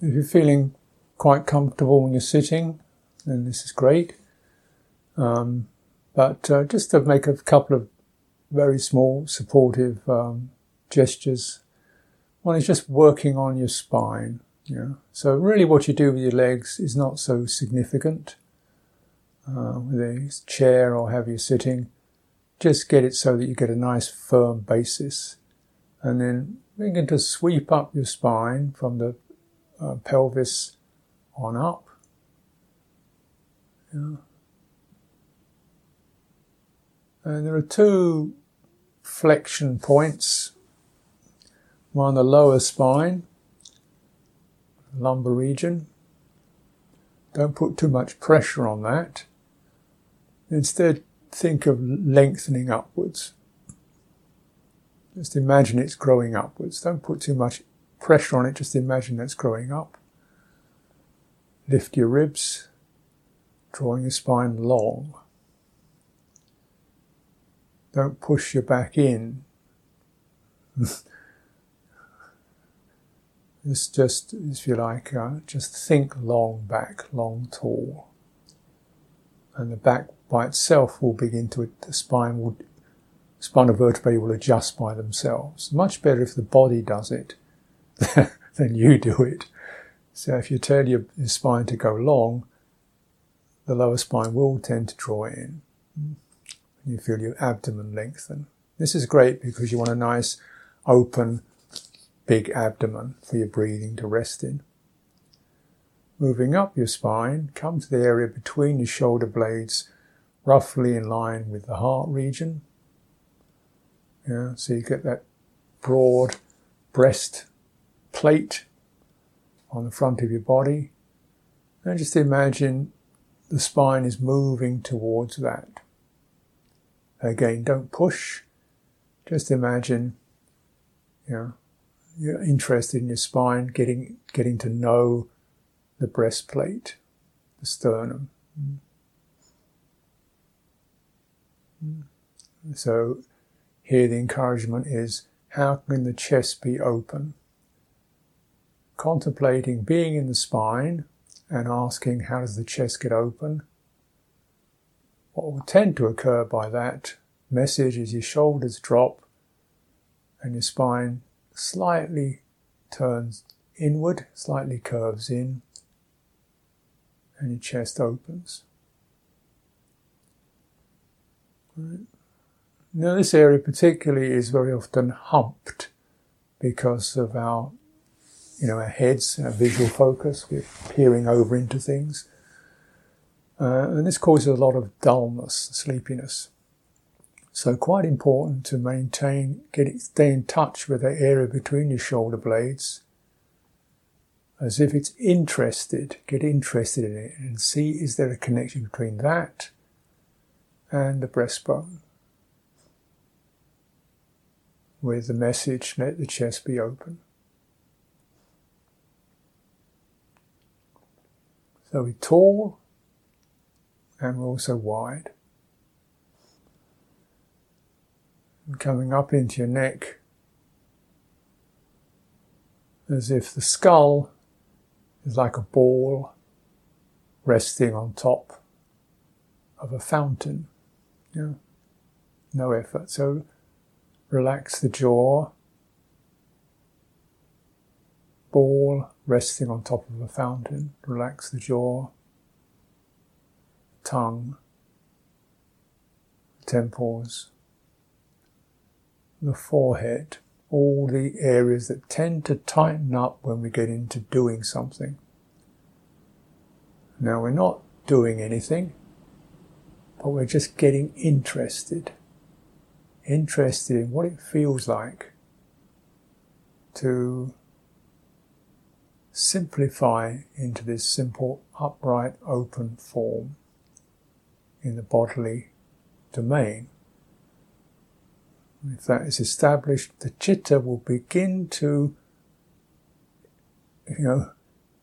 If you're feeling quite comfortable when you're sitting, then this is great. Um, but uh, just to make a couple of very small supportive um, gestures. One is just working on your spine. Yeah. So really, what you do with your legs is not so significant. Uh, with a chair or have you're sitting, just get it so that you get a nice firm basis, and then begin to sweep up your spine from the uh, pelvis on up. Yeah. And there are two flexion points, one on the lower spine, lumbar region. Don't put too much pressure on that. Instead, think of lengthening upwards. Just imagine it's growing upwards. Don't put too much pressure on it, just imagine that's growing up. Lift your ribs, drawing your spine long. Don't push your back in. it's just, if you like, uh, just think long back, long tall. And the back by itself will begin to, the spine will, spinal vertebrae will adjust by themselves. Much better if the body does it than you do it. So if you tell your, spine to go long, the lower spine will tend to draw in you feel your abdomen lengthen. This is great because you want a nice open big abdomen for your breathing to rest in. Moving up your spine, come to the area between your shoulder blades, roughly in line with the heart region. Yeah, so you get that broad breast plate on the front of your body. And just imagine the spine is moving towards that. Again, don't push. Just imagine, you know, you're interested in your spine, getting getting to know the breastplate, the sternum. So here the encouragement is how can the chest be open? Contemplating being in the spine and asking how does the chest get open? What will tend to occur by that message is your shoulders drop and your spine slightly turns inward, slightly curves in, and your chest opens. Now, this area particularly is very often humped because of our, you know, our heads, our visual focus. We're peering over into things. Uh, and this causes a lot of dullness, sleepiness. So quite important to maintain, get it, stay in touch with the area between your shoulder blades, as if it's interested. Get interested in it and see is there a connection between that and the breastbone. With the message, let the chest be open. So we're tall, and we're also wide. And coming up into your neck as if the skull is like a ball resting on top of a fountain. Yeah. No effort. So relax the jaw, ball resting on top of a fountain. Relax the jaw tongue, temples, the forehead, all the areas that tend to tighten up when we get into doing something. Now we're not doing anything, but we're just getting interested. Interested in what it feels like to simplify into this simple, upright, open form in the bodily domain. If that is established, the chitta will begin to, you know,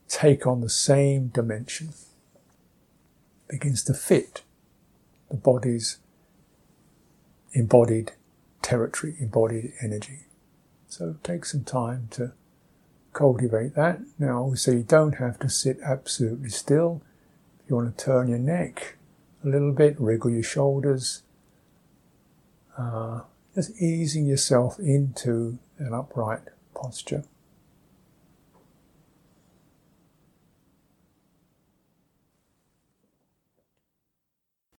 take on the same dimension, begins to fit the body's embodied territory, embodied energy. So take some time to cultivate that. Now, obviously, you don't have to sit absolutely still. If you want to turn your neck a little bit, wriggle your shoulders, uh, just easing yourself into an upright posture.